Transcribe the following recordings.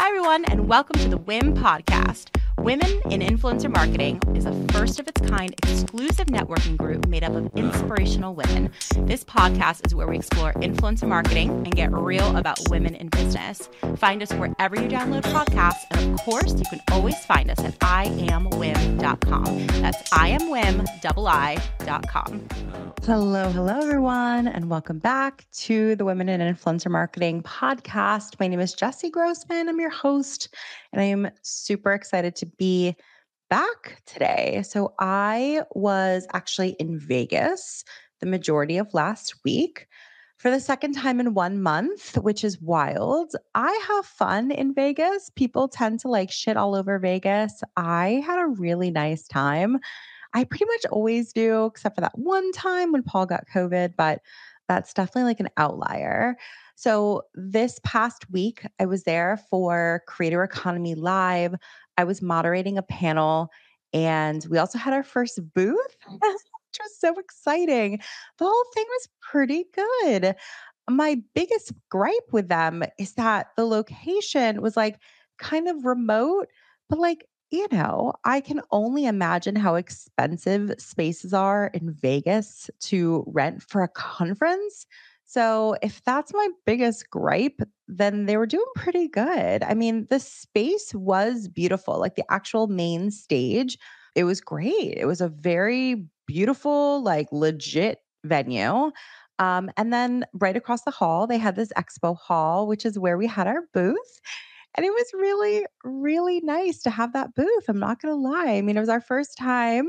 Hi, everyone, and welcome to the WIM podcast. Women in Influencer Marketing is a first of its kind exclusive networking group made up of inspirational women. This podcast is where we explore influencer marketing and get real about women in business. Find us wherever you download podcasts, and of course, you can always find us at iamwim.com. That's iamwim.com. Hello, hello, everyone, and welcome back to the Women in Influencer Marketing podcast. My name is Jessy Grossman. I'm your host, and I am super excited to be back today. So, I was actually in Vegas the majority of last week for the second time in one month, which is wild. I have fun in Vegas. People tend to like shit all over Vegas. I had a really nice time. I pretty much always do, except for that one time when Paul got COVID, but that's definitely like an outlier. So, this past week, I was there for Creator Economy Live. I was moderating a panel, and we also had our first booth, mm. which was so exciting. The whole thing was pretty good. My biggest gripe with them is that the location was like kind of remote, but like you know, I can only imagine how expensive spaces are in Vegas to rent for a conference. So, if that's my biggest gripe, then they were doing pretty good. I mean, the space was beautiful, like the actual main stage, it was great. It was a very beautiful, like legit venue. Um, and then right across the hall, they had this expo hall, which is where we had our booth. And it was really, really nice to have that booth. I'm not going to lie. I mean, it was our first time,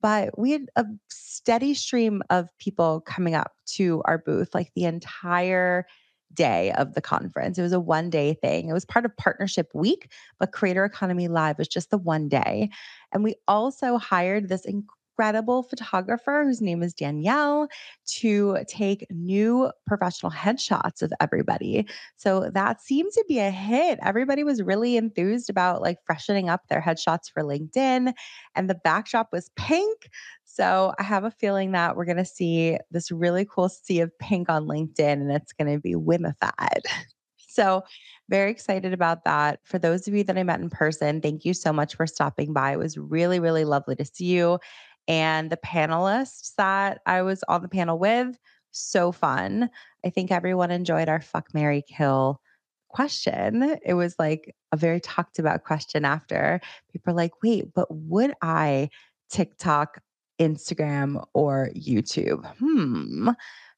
but we had a steady stream of people coming up to our booth like the entire day of the conference. It was a one day thing. It was part of Partnership Week, but Creator Economy Live was just the one day. And we also hired this incredible incredible photographer whose name is Danielle to take new professional headshots of everybody. So that seemed to be a hit. Everybody was really enthused about like freshening up their headshots for LinkedIn, and the backdrop was pink. So I have a feeling that we're going to see this really cool sea of pink on LinkedIn and it's going to be wimified. So, very excited about that. For those of you that I met in person, thank you so much for stopping by. It was really, really lovely to see you. And the panelists that I was on the panel with, so fun. I think everyone enjoyed our fuck Mary Kill question. It was like a very talked about question after. People are like, wait, but would I TikTok, Instagram, or YouTube? Hmm.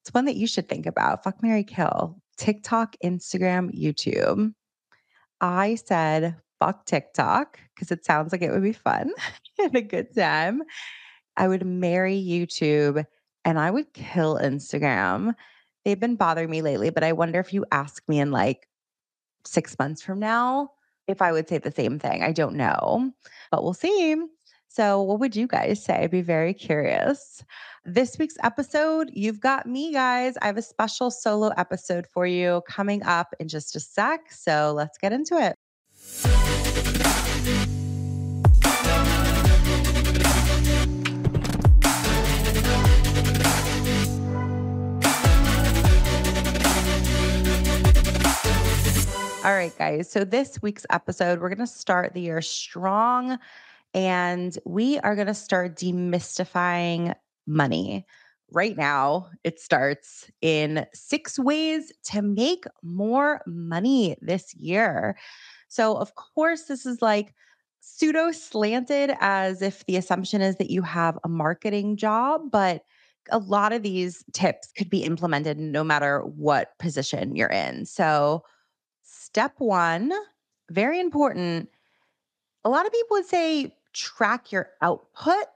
It's one that you should think about. Fuck Mary Kill. TikTok, Instagram, YouTube. I said fuck TikTok because it sounds like it would be fun and a good time. I would marry YouTube and I would kill Instagram. They've been bothering me lately, but I wonder if you ask me in like six months from now if I would say the same thing. I don't know, but we'll see. So, what would you guys say? I'd be very curious. This week's episode, you've got me, guys. I have a special solo episode for you coming up in just a sec. So, let's get into it. All right, guys. So this week's episode, we're going to start the year strong and we are going to start demystifying money. Right now, it starts in six ways to make more money this year. So, of course, this is like pseudo slanted as if the assumption is that you have a marketing job, but a lot of these tips could be implemented no matter what position you're in. So, step one, very important. A lot of people would say track your output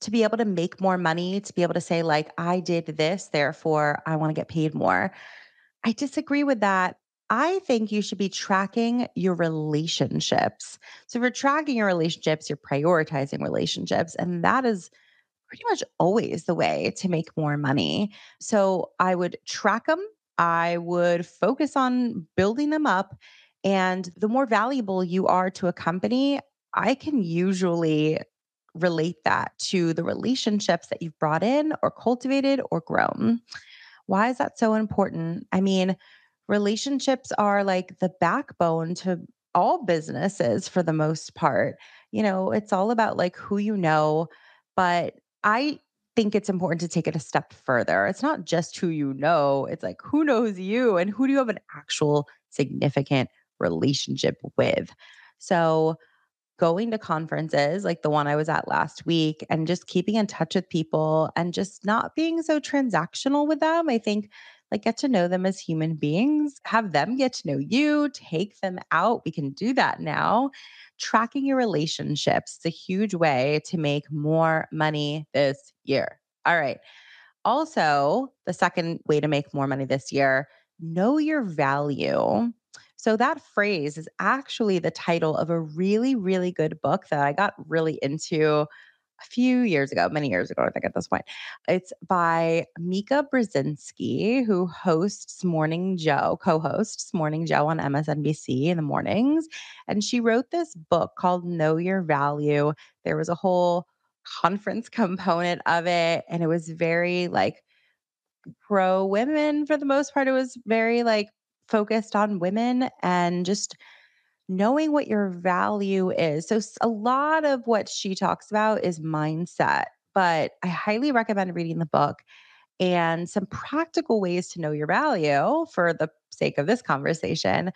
to be able to make more money, to be able to say, like, I did this, therefore I want to get paid more. I disagree with that. I think you should be tracking your relationships. So, if you're tracking your relationships, you're prioritizing relationships. And that is pretty much always the way to make more money. So, I would track them I would focus on building them up. And the more valuable you are to a company, I can usually relate that to the relationships that you've brought in or cultivated or grown. Why is that so important? I mean, relationships are like the backbone to all businesses for the most part. You know, it's all about like who you know, but I think it's important to take it a step further. It's not just who you know, it's like who knows you and who do you have an actual significant relationship with. So, going to conferences like the one I was at last week and just keeping in touch with people and just not being so transactional with them. I think like get to know them as human beings, have them get to know you, take them out. We can do that now. Tracking your relationships is a huge way to make more money this year. All right. Also, the second way to make more money this year, know your value. So, that phrase is actually the title of a really, really good book that I got really into a few years ago, many years ago, I think at this point. It's by Mika Brzezinski, who hosts Morning Joe, co hosts Morning Joe on MSNBC in the mornings. And she wrote this book called Know Your Value. There was a whole conference component of it, and it was very like pro women for the most part. It was very like focused on women and just knowing what your value is. So, a lot of what she talks about is mindset, but I highly recommend reading the book and some practical ways to know your value for the sake of this conversation.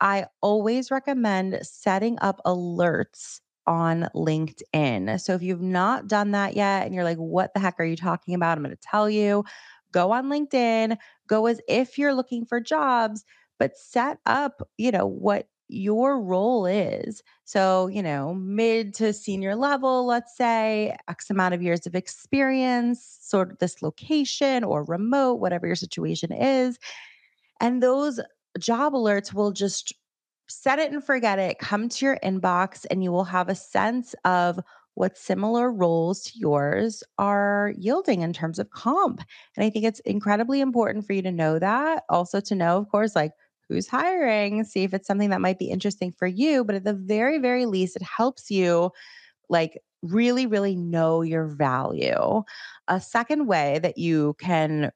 I always recommend setting up alerts on LinkedIn. So if you've not done that yet and you're like, what the heck are you talking about? I'm going to tell you. Go on LinkedIn, go as if you're looking for jobs, but set up, you know, what your role is. So, you know, mid to senior level, let's say, X amount of years of experience, sort of this location or remote, whatever your situation is. And those job alerts will just set it and forget it, come to your inbox, and you will have a sense of what similar roles to yours are yielding in terms of comp. And I think it's incredibly important for you to know that. Also, to know, of course, like who's hiring, see if it's something that might be interesting for you. But at the very, very least, it helps you like really, really know your value. A second way that you can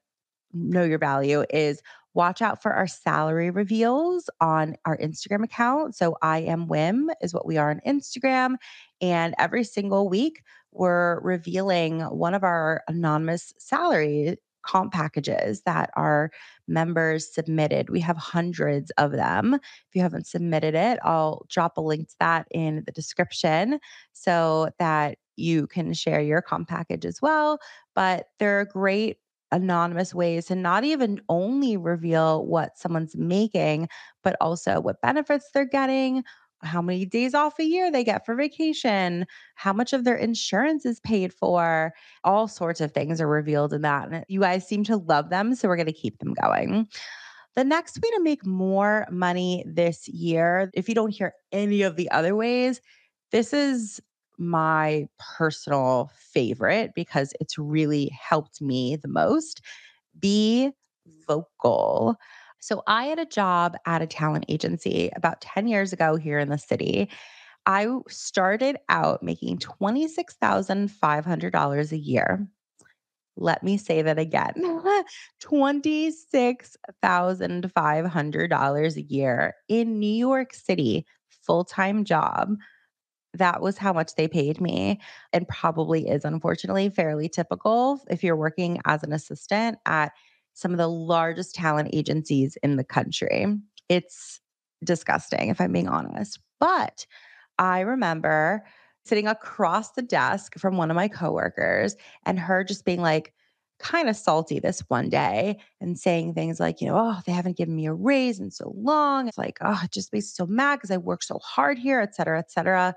know your value is watch out for our salary reveals on our Instagram account. So I am Wim is what we are on Instagram. And every single week, we're revealing one of our anonymous salary comp packages that our members submitted. We have hundreds of them. If you haven't submitted it, I'll drop a link to that in the description so that you can share your comp package as well. But there are great anonymous ways to not even only reveal what someone's making, but also what benefits they're getting, how many days off a year they get for vacation, how much of their insurance is paid for. All sorts of things are revealed in that. And you guys seem to love them. So we're going to keep them going. The next way to make more money this year, if you don't hear any of the other ways, this is my personal favorite because it's really helped me the most. Be mm. vocal. So I had a job at a talent agency about 10 years ago here in the city. I started out making $26,500 a year. Let me say that again $26,500 a year in New York City, full time job. That was how much they paid me, and probably is unfortunately fairly typical if you're working as an assistant at some of the largest talent agencies in the country. It's disgusting, if I'm being honest. But I remember sitting across the desk from one of my coworkers and her just being like, kind of salty this one day and saying things like, you know, oh, they haven't given me a raise in so long. It's like, oh, it just makes me so mad because I work so hard here, et cetera, et cetera.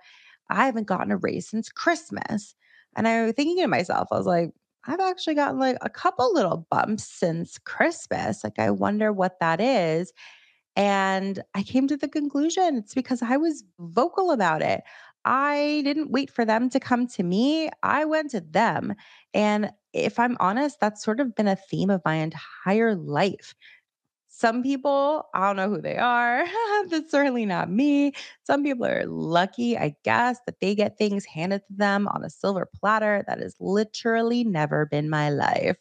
I haven't gotten a raise since Christmas. And I was thinking to myself, I was like, I've actually gotten like a couple little bumps since Christmas. Like, I wonder what that is. And I came to the conclusion it's because I was vocal about it. I didn't wait for them to come to me, I went to them. And if I'm honest, that's sort of been a theme of my entire life. Some people, I don't know who they are. That's certainly not me. Some people are lucky, I guess, that they get things handed to them on a silver platter. That has literally never been my life.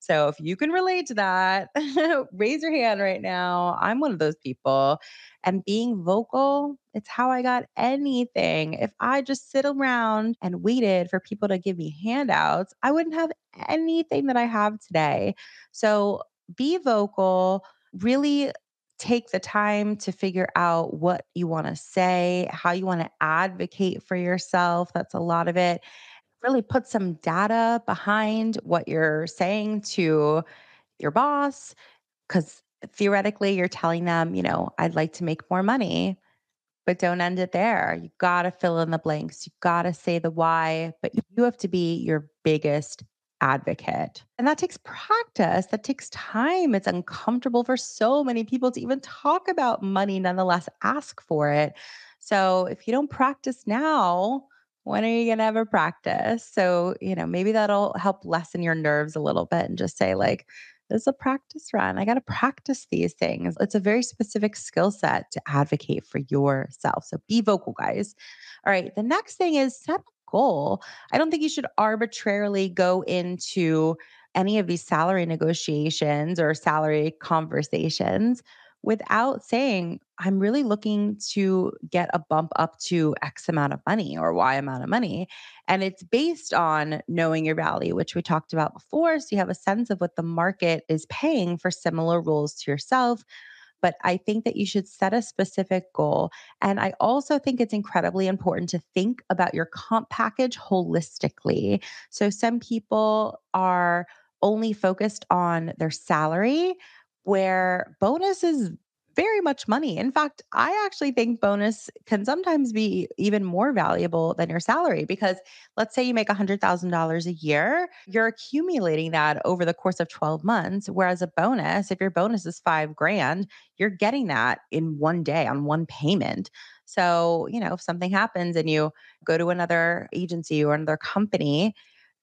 So if you can relate to that, raise your hand right now. I'm one of those people. And being vocal, it's how I got anything. If I just sit around and waited for people to give me handouts, I wouldn't have anything that I have today. So be vocal, really take the time to figure out what you want to say, how you want to advocate for yourself. That's a lot of it. Really put some data behind what you're saying to your boss, because theoretically, you're telling them, you know, I'd like to make more money but don't end it there. You got to fill in the blanks. You got to say the why, but you have to be your biggest advocate. And that takes practice. That takes time. It's uncomfortable for so many people to even talk about money, nonetheless, ask for it. So if you don't practice now, when are you going to ever practice? So, you know, maybe that'll help lessen your nerves a little bit and just say, like, this is a practice run. I got to practice these things. It's a very specific skill set to advocate for yourself. So be vocal, guys. All right. The next thing is set goal. I don't think you should arbitrarily go into any of these salary negotiations or salary conversations without saying, I'm really looking to get a bump up to X amount of money or Y amount of money. And it's based on knowing your value, which we talked about before. So you have a sense of what the market is paying for similar roles to yourself. But I think that you should set a specific goal. And I also think it's incredibly important to think about your comp package holistically. So some people are only focused on their salary where bonus is very much money. In fact, I actually think bonus can sometimes be even more valuable than your salary because let's say you make $100,000 a year, you're accumulating that over the course of 12 months. Whereas a bonus, if your bonus is five grand, you're getting that in one day on one payment. So, you know, if something happens and you go to another agency or another company,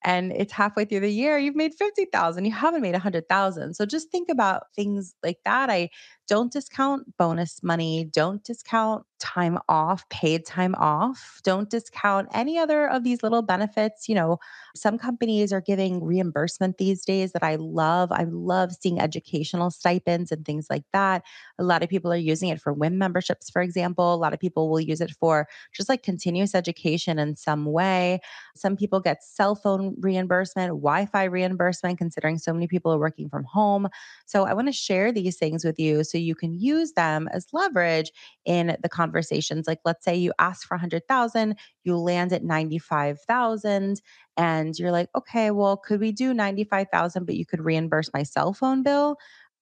and it's halfway through the year you've made 50,000 you haven't made 100,000 so just think about things like that i don't discount bonus money don't discount time off paid time off don't discount any other of these little benefits you know some companies are giving reimbursement these days that i love i love seeing educational stipends and things like that a lot of people are using it for WIM memberships for example a lot of people will use it for just like continuous education in some way some people get cell phone reimbursement, Wi Fi reimbursement, considering so many people are working from home. So I want to share these things with you so you can use them as leverage in the conversations. Like, let's say you ask for 100,000, you land at 95,000 and you're like, okay, well, could we do 95,000, but you could reimburse my cell phone bill?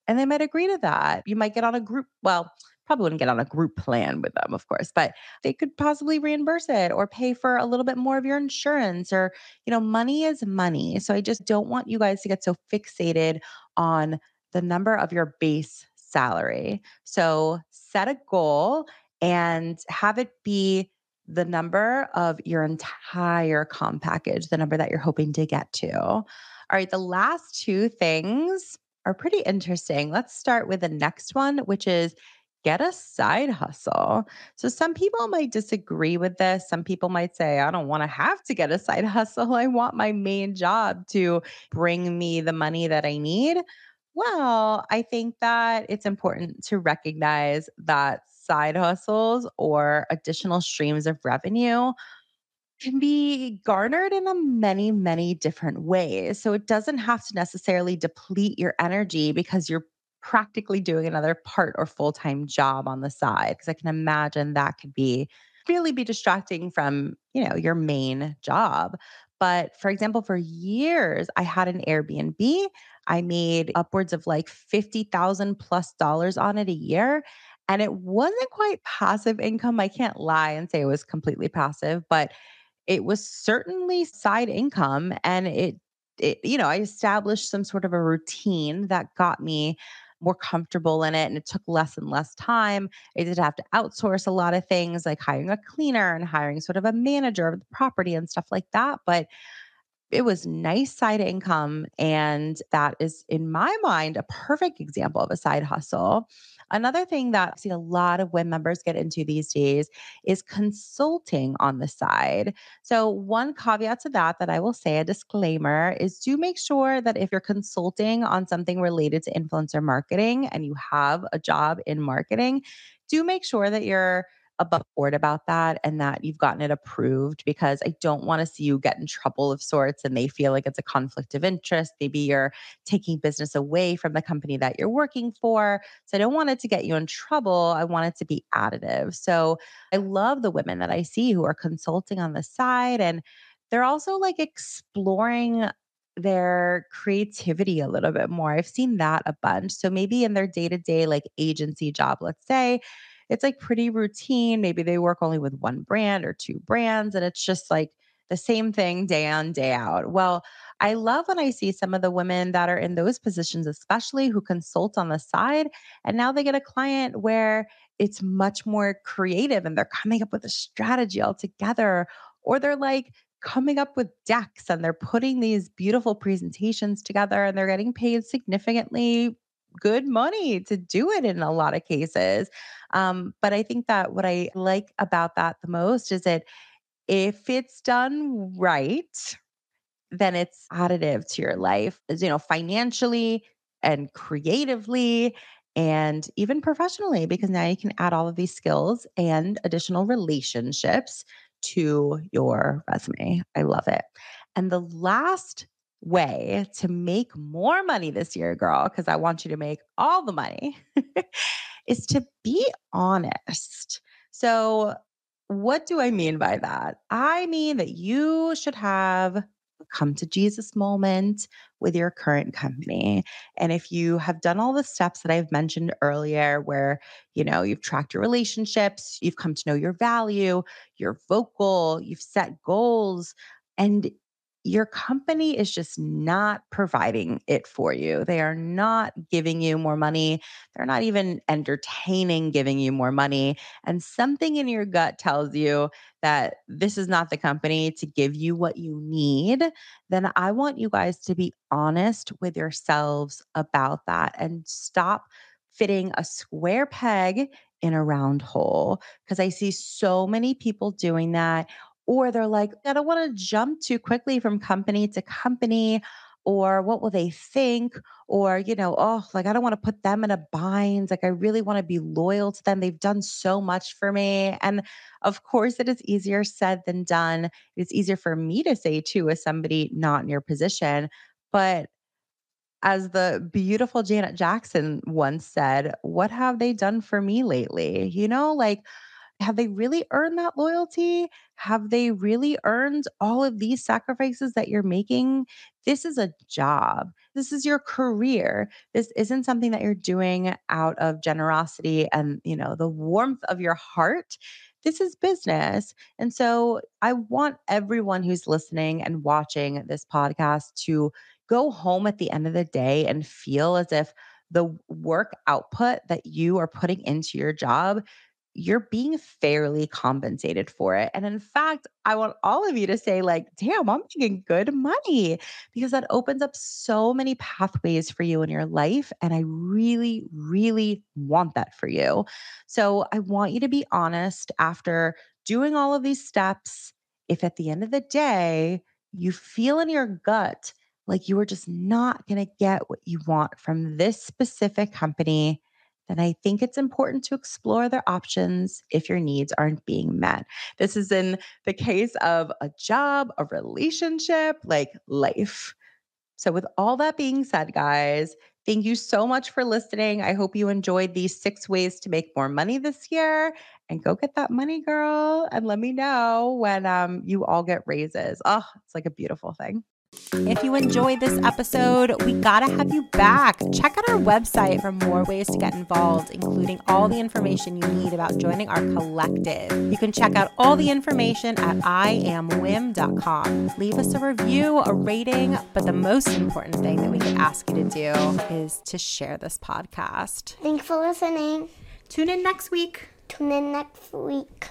And they might agree to that. You might get on a group, well, probably wouldn't get on a group plan with them, of course, but they could possibly reimburse it or pay for a little bit more of your insurance or, you know, money is money. So I just don't want you guys to get so fixated on the number of your base salary. So set a goal and have it be the number of your entire comp package, the number that you're hoping to get to. All right, the last two things are pretty interesting. Let's start with the next one, which is get a side hustle. So some people might disagree with this. Some people might say, I don't want to have to get a side hustle. I want my main job to bring me the money that I need. Well, I think that it's important to recognize that side hustles or additional streams of revenue can be garnered in a many, many different ways. So it doesn't have to necessarily deplete your energy because you're practically doing another part or full-time job on the side because I can imagine that could be really be distracting from, you know, your main job. But for example, for years I had an Airbnb. I made upwards of like 50,000 plus dollars on it a year. And it wasn't quite passive income. I can't lie and say it was completely passive, but it was certainly side income. And it, it, you know, I established some sort of a routine that got me more comfortable in it and it took less and less time. I did have to outsource a lot of things like hiring a cleaner and hiring sort of a manager of the property and stuff like that. But it was nice side income. And that is, in my mind, a perfect example of a side hustle. Another thing that I see a lot of WIM members get into these days is consulting on the side. So, one caveat to that, that I will say a disclaimer is do make sure that if you're consulting on something related to influencer marketing and you have a job in marketing, do make sure that you're above board about that and that you've gotten it approved because I don't want to see you get in trouble of sorts and they feel like it's a conflict of interest. Maybe you're taking business away from the company that you're working for. So I don't want it to get you in trouble. I want it to be additive. So I love the women that I see who are consulting on the side and they're also like exploring their creativity a little bit more. I've seen that a bunch. So maybe in their day to day, like agency job, let's say, it's like pretty routine. Maybe they work only with one brand or two brands, and it's just like the same thing day on, day out. Well, I love when I see some of the women that are in those positions, especially who consult on the side, and now they get a client where it's much more creative and they're coming up with a strategy altogether, or they're like, coming up with decks and they're putting these beautiful presentations together and they're getting paid significantly good money to do it in a lot of cases. Um, but I think that what I like about that the most is that if it's done right, then it's additive to your life, you know, financially and creatively and even professionally, because now you can add all of these skills and additional relationships to your resume. I love it. And the last way to make more money this year, girl, because I want you to make all the money, is to be honest. So, what do I mean by that? I mean that you should have come to Jesus moment with your current company. And if you have done all the steps that I've mentioned earlier, where, you know, you've tracked your relationships, you've come to know your value, you're vocal, you've set goals, and your company is just not providing it for you. They are not giving you more money. They're not even entertaining giving you more money. And something in your gut tells you that this is not the company to give you what you need. Then I want you guys to be honest with yourselves about that and stop fitting a square peg in a round hole because I see so many people doing that or they're like, I don't want to jump too quickly from company to company or what will they think or you know oh like i don't want to put them in a bind like i really want to be loyal to them they've done so much for me and of course it is easier said than done it's easier for me to say too as somebody not in your position but as the beautiful Janet Jackson once said, what have they done for me lately? You know, like have they really earned that loyalty? Have they really earned all of these sacrifices that you're making? This is a job. This is your career. This isn't something that you're doing out of generosity and, you know, the warmth of your heart. This is business. And so I want everyone who's listening and watching this podcast to go home at the end of the day and feel as if the work output that you are putting into your job you're being fairly compensated for it. And in fact, I want all of you to say, like, damn, I'm making good money because that opens up so many pathways for you in your life. And I really, really want that for you. So I want you to be honest after doing all of these steps. If at the end of the day, you feel in your gut like you are just not going to get what you want from this specific company then I think it's important to explore their options if your needs aren't being met. This is in the case of a job, a relationship, like life. So, with all that being said, guys, thank you so much for listening. I hope you enjoyed these six ways to make more money this year and go get that money, girl. And let me know when um, you all get raises. Oh, it's like a beautiful thing. If you enjoyed this episode, we gotta have you back. Check out our website for more ways to get involved, including all the information you need about joining our collective. You can check out all the information at iamwim.com. Leave us a review, a rating, but the most important thing that we could ask you to do is to share this podcast. Thanks for listening. Tune in next week. Tune in next week.